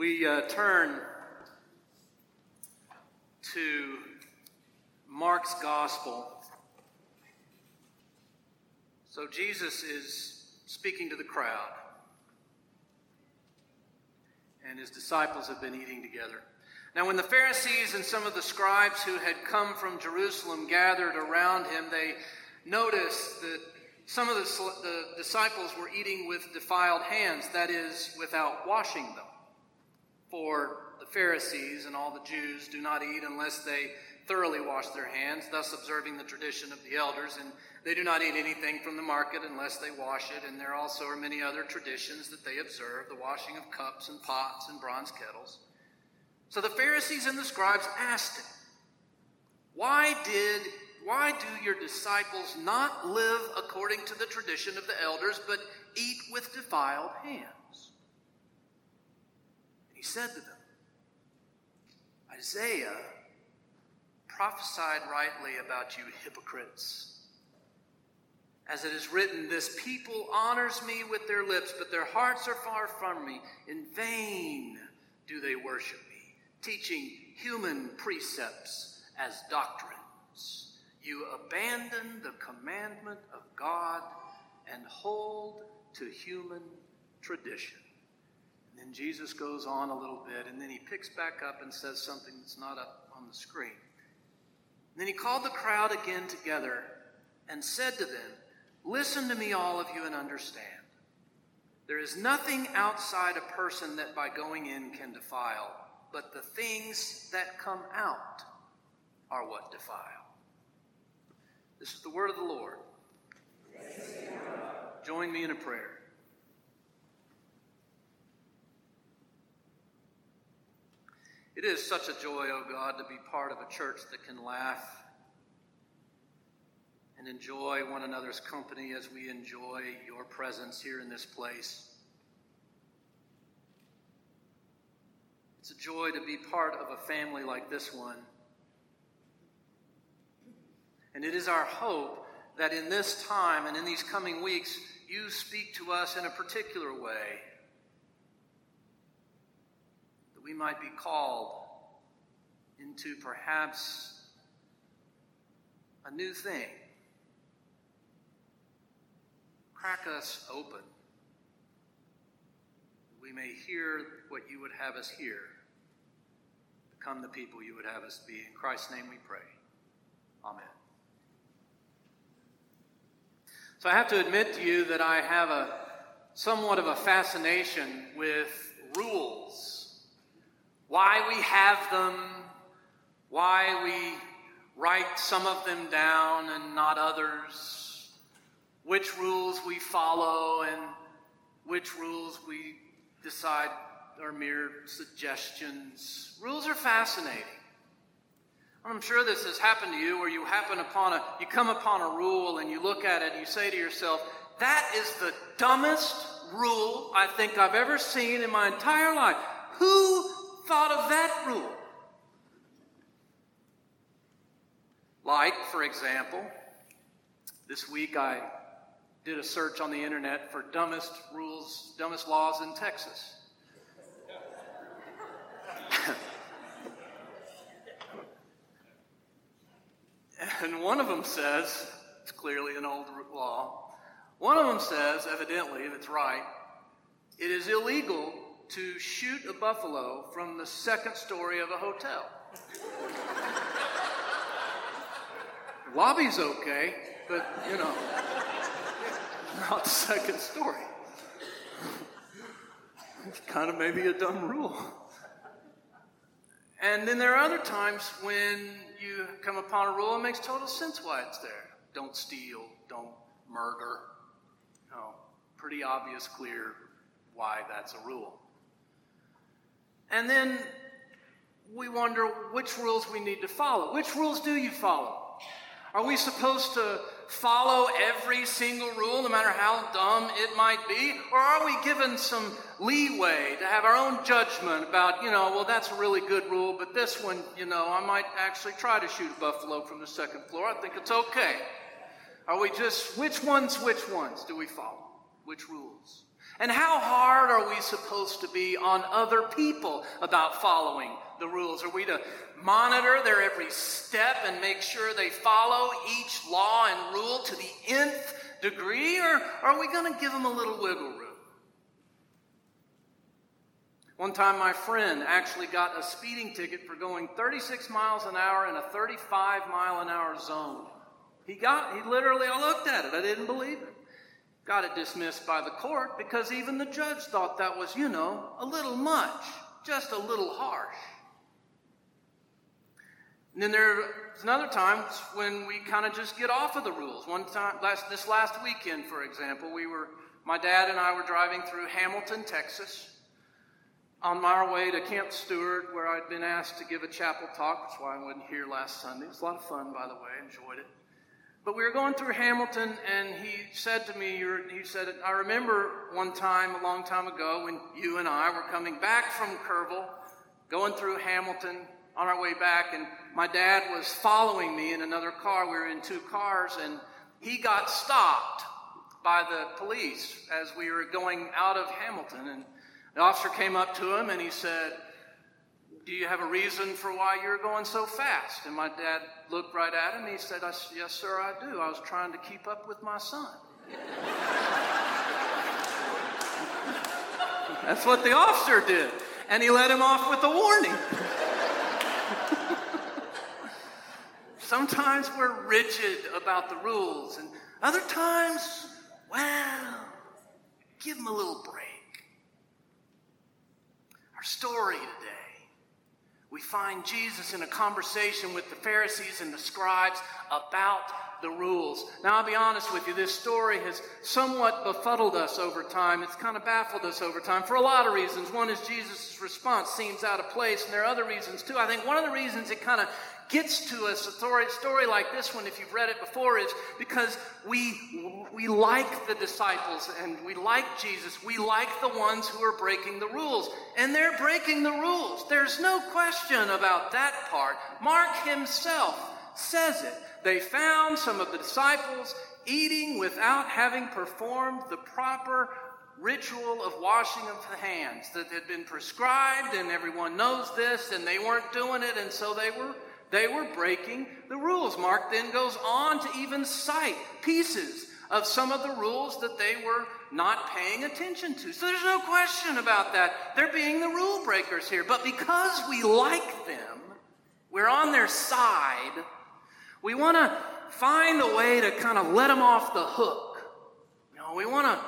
We uh, turn to Mark's Gospel. So Jesus is speaking to the crowd, and his disciples have been eating together. Now, when the Pharisees and some of the scribes who had come from Jerusalem gathered around him, they noticed that some of the, the disciples were eating with defiled hands, that is, without washing them. For the Pharisees and all the Jews do not eat unless they thoroughly wash their hands, thus observing the tradition of the elders, and they do not eat anything from the market unless they wash it, and there also are many other traditions that they observe, the washing of cups and pots and bronze kettles. So the Pharisees and the scribes asked him, Why did why do your disciples not live according to the tradition of the elders, but eat with defiled hands? He said to them, Isaiah prophesied rightly about you hypocrites. As it is written, This people honors me with their lips, but their hearts are far from me. In vain do they worship me, teaching human precepts as doctrines. You abandon the commandment of God and hold to human tradition. And then Jesus goes on a little bit, and then he picks back up and says something that's not up on the screen. And then he called the crowd again together and said to them, Listen to me, all of you, and understand. There is nothing outside a person that by going in can defile, but the things that come out are what defile. This is the word of the Lord. Join me in a prayer. It is such a joy, O oh God, to be part of a church that can laugh and enjoy one another's company as we enjoy your presence here in this place. It's a joy to be part of a family like this one and it is our hope that in this time and in these coming weeks, you speak to us in a particular way, that we might be called into perhaps a new thing. Crack us open. We may hear what you would have us hear, become the people you would have us be. In Christ's name we pray. Amen. So I have to admit to you that I have a somewhat of a fascination with rules. Why we have them, why we write some of them down and not others, which rules we follow and which rules we decide are mere suggestions. Rules are fascinating. I'm sure this has happened to you where you happen upon a, you come upon a rule and you look at it and you say to yourself, that is the dumbest rule I think I've ever seen in my entire life. Who thought of that rule? Like, for example, this week I did a search on the internet for dumbest rules, dumbest laws in Texas. And one of them says, it's clearly an old law, one of them says, evidently, if it's right, it is illegal to shoot a buffalo from the second story of a hotel. Lobby's okay, but you know, not second story. It's kind of maybe a dumb rule. And then there are other times when you come upon a rule, it makes total sense why it's there. Don't steal, don't murder. No, pretty obvious, clear why that's a rule. And then we wonder which rules we need to follow. Which rules do you follow? Are we supposed to follow every single rule, no matter how dumb it might be? Or are we given some leeway to have our own judgment about, you know, well, that's a really good rule, but this one, you know, I might actually try to shoot a buffalo from the second floor. I think it's okay. Are we just, which ones, which ones do we follow? Which rules? And how hard are we supposed to be on other people about following the rules? Are we to monitor their every step and make sure they follow each law and rule to the nth degree? Or are we going to give them a little wiggle room? One time, my friend actually got a speeding ticket for going 36 miles an hour in a 35 mile an hour zone. He got, he literally, I looked at it, I didn't believe it. Got it dismissed by the court because even the judge thought that was, you know, a little much, just a little harsh. And then there's another time when we kind of just get off of the rules. One time, last, this last weekend, for example, we were, my dad and I were driving through Hamilton, Texas, on our way to Camp Stewart, where I'd been asked to give a chapel talk. That's why I wasn't here last Sunday. It was a lot of fun, by the way. Enjoyed it. But we were going through Hamilton, and he said to me, he said, I remember one time, a long time ago, when you and I were coming back from Kerrville, going through Hamilton on our way back, and my dad was following me in another car. We were in two cars, and he got stopped by the police as we were going out of Hamilton. And the officer came up to him and he said, do you have a reason for why you're going so fast? And my dad looked right at him. He said, Yes, sir, I do. I was trying to keep up with my son. That's what the officer did. And he let him off with a warning. Sometimes we're rigid about the rules, and other times, well, give them a little break. Our story today we find Jesus in a conversation with the Pharisees and the scribes about the rules. Now, I'll be honest with you, this story has somewhat befuddled us over time. It's kind of baffled us over time for a lot of reasons. One is Jesus' response seems out of place, and there are other reasons too. I think one of the reasons it kind of gets to us, a story, like this one, if you've read it before, is because we, we like the disciples and we like Jesus. We like the ones who are breaking the rules. And they're breaking the rules. There's no question about that part. Mark himself says it. They found some of the disciples eating without having performed the proper ritual of washing of the hands that had been prescribed, and everyone knows this, and they weren't doing it, and so they were they were breaking the rules. Mark then goes on to even cite pieces of some of the rules that they were not paying attention to. So there's no question about that. They're being the rule breakers here. But because we like them, we're on their side, we want to find a way to kind of let them off the hook. You know, we want to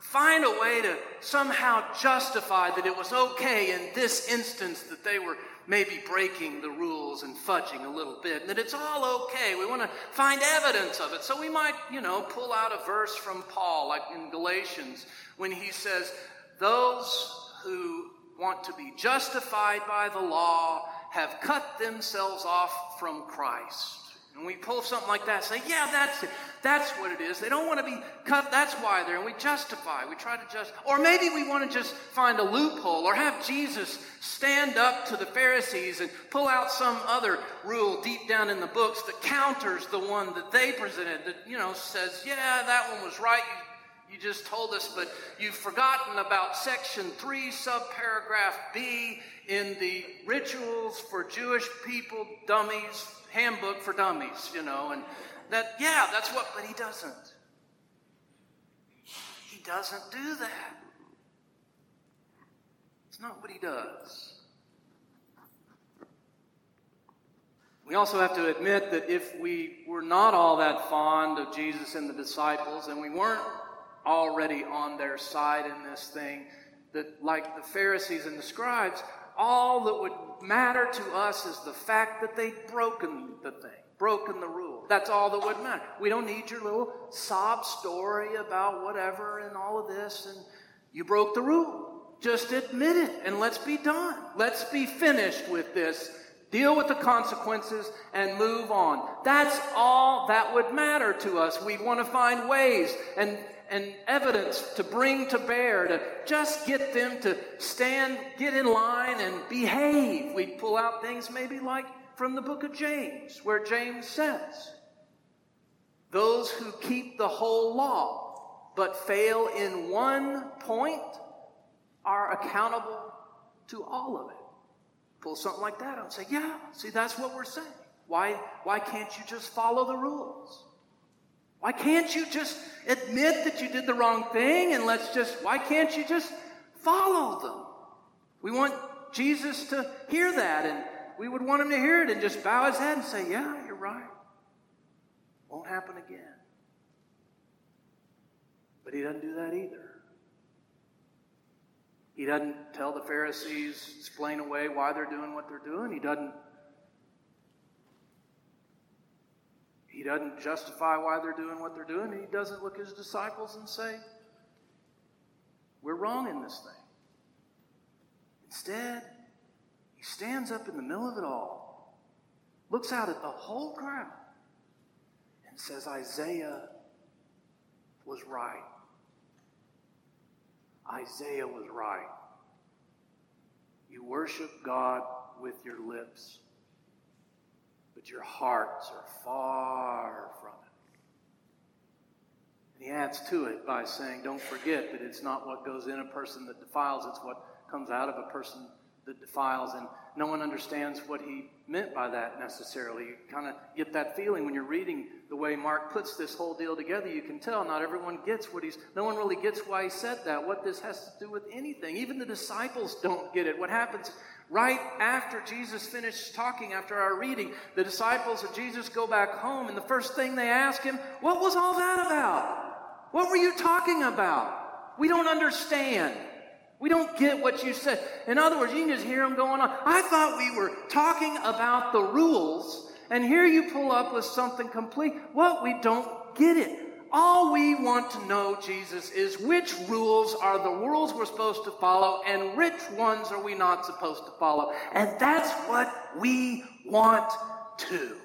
find a way to somehow justify that it was okay in this instance that they were maybe breaking the rules and fudging a little bit, and that it's all okay. We want to find evidence of it. So we might, you know, pull out a verse from Paul, like in Galatians, when he says, Those who want to be justified by the law have cut themselves off from Christ. And we pull something like that say, yeah, that's it. That's what it is. They don't want to be cut. That's why they're, and we justify. We try to just, or maybe we want to just find a loophole or have Jesus stand up to the Pharisees and pull out some other rule deep down in the books that counters the one that they presented that, you know, says, yeah, that one was right. You, just told us, but you've forgotten about section three, subparagraph B in the rituals for Jewish people, dummies, handbook for dummies, you know, and that, yeah, that's what, but he doesn't. He doesn't do that. It's not what he does. We also have to admit that if we were not all that fond of Jesus and the disciples, and we weren't already on their side in this thing, that like the Pharisees and the scribes, all that would matter to us is the fact that they'd broken the thing, broken the rule. That's all that would matter. We don't need your little sob story about whatever and all of this, and you broke the rule. Just admit it and let's be done. Let's be finished with this. Deal with the consequences and move on. That's all that would matter to us. We want to find ways and and evidence to bring to bear to just get them to stand, get in line, and behave. We'd pull out things maybe like from the book of James, where James says, Those who keep the whole law, but fail in one point are accountable to all of it. Pull something like that out and say, yeah, see, that's what we're saying. Why, why can't you just follow the rules? Why can't you just admit that you did the wrong thing and let's just, why can't you just follow them? We want Jesus to hear that and we would want him to hear it and just bow his head and say, yeah, you're right. Won't happen again. But he doesn't do that either. He doesn't tell the Pharisees, explain away why they're doing what they're doing. He doesn't He doesn't justify why they're doing what they're doing. He doesn't look at his disciples and say, We're wrong in this thing. Instead, he stands up in the middle of it all, looks out at the whole crowd, and says, Isaiah was right. Isaiah was right. You worship God with your lips but your hearts are far from it. And he adds to it by saying, Don't forget that it's not what goes in a person that defiles, it's what comes out of a person that defiles. And no one understands what he meant by that necessarily. You kind of get that feeling when you're reading the way Mark puts this whole deal together. You can tell not everyone gets what he's, no one really gets why he said that, what this has to do with anything. Even the disciples don't get it. What happens Right after Jesus finished talking, after our reading, the disciples of Jesus go back home, and the first thing they ask him, What was all that about? What were you talking about? We don't understand. We don't get what you said. In other words, you can just hear them going on. I thought we were talking about the rules, and here you pull up with something complete. What? We don't get it. All we want to know, Jesus, is which rules are the rules we're supposed to follow and which ones are we not supposed to follow. And that's what we want to.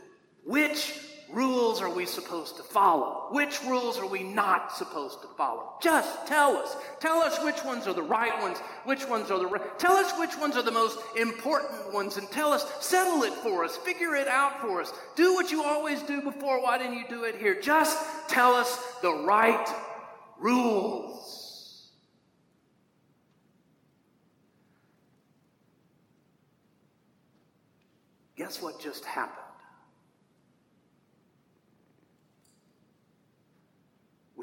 Which rules are we supposed to follow? Which rules are we not supposed to follow? Just tell us. Tell us which ones are the right ones, which ones are the right. Tell us which ones are the most important ones and tell us, settle it for us, figure it out for us. Do what you always do before. Why didn't you do it here? Just tell us the right rules. Guess what just happened?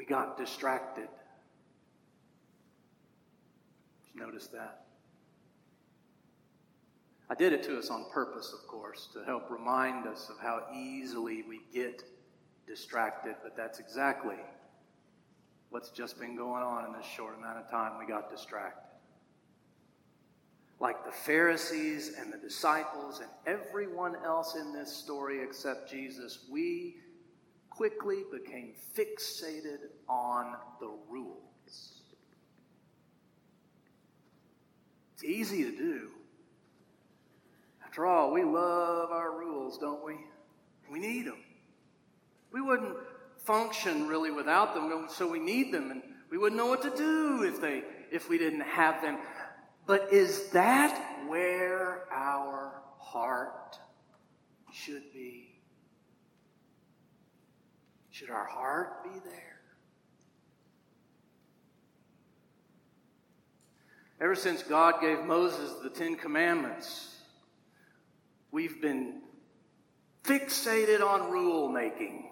we got distracted. Did you notice that? I did it to us on purpose, of course, to help remind us of how easily we get distracted, but that's exactly what's just been going on in this short amount of time. We got distracted. Like the Pharisees and the disciples and everyone else in this story except Jesus, we quickly became fixated on the rules. It's easy to do. After all, we love our rules, don't we? We need them. We wouldn't function really without them, so we need them, and we wouldn't know what to do if they if we didn't have them. But is that where our heart should be? Should our heart be there? Ever since God gave Moses the Ten Commandments, we've been fixated on rule making.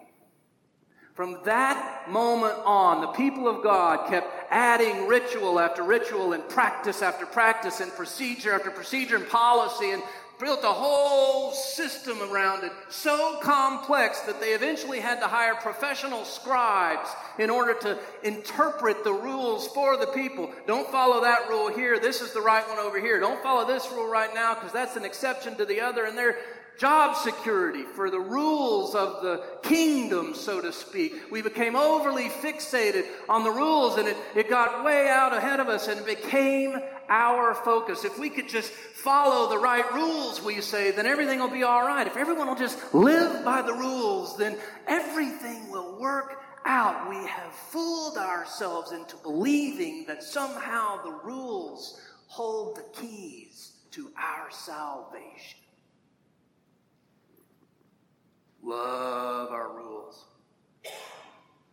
From that moment on, the people of God kept adding ritual after ritual and practice after practice and procedure after procedure and policy and built a whole system around it, so complex that they eventually had to hire professional scribes in order to interpret the rules for the people. Don't follow that rule here. This is the right one over here. Don't follow this rule right now because that's an exception to the other. And they're job security, for the rules of the kingdom, so to speak. We became overly fixated on the rules and it, it got way out ahead of us and became our focus. If we could just follow the right rules, we say, then everything will be all right. If everyone will just live by the rules, then everything will work out. We have fooled ourselves into believing that somehow the rules hold the keys to our salvation love our rules.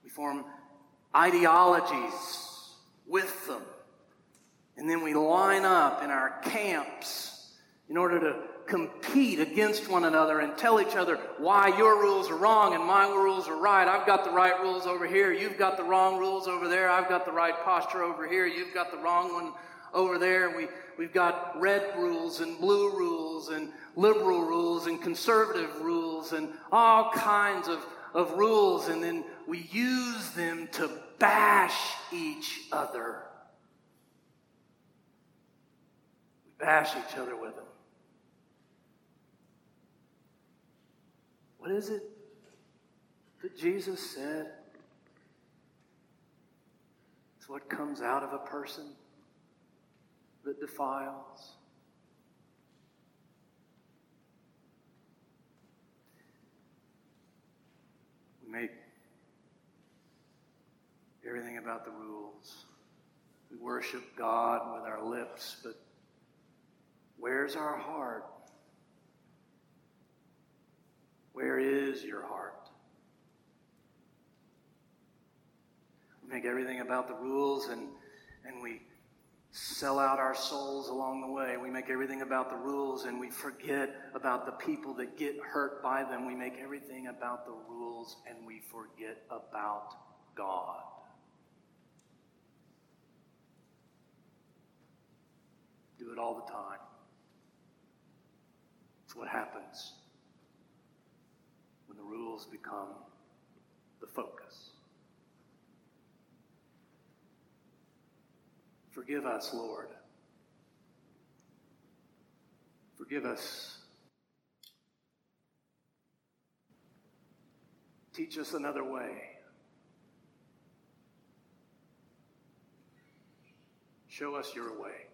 We form ideologies with them. And then we line up in our camps in order to compete against one another and tell each other why your rules are wrong and my rules are right. I've got the right rules over here. You've got the wrong rules over there. I've got the right posture over here. You've got the wrong one over there. We, we've got red rules and blue rules and liberal rules and conservative rules and all kinds of, of rules. And then we use them to bash each other. We bash each other with them. What is it that Jesus said? It's what comes out of a person that defiles. We make everything about the rules. We worship God with our lips, but where's our heart? Where is your heart? We make everything about the rules and, and we sell out our souls along the way. We make everything about the rules and we forget about the people that get hurt by them. We make everything about the rules and we forget about God. Do it all the time. What happens when the rules become the focus. Forgive us, Lord. Forgive us. Teach us another way. Show us your way.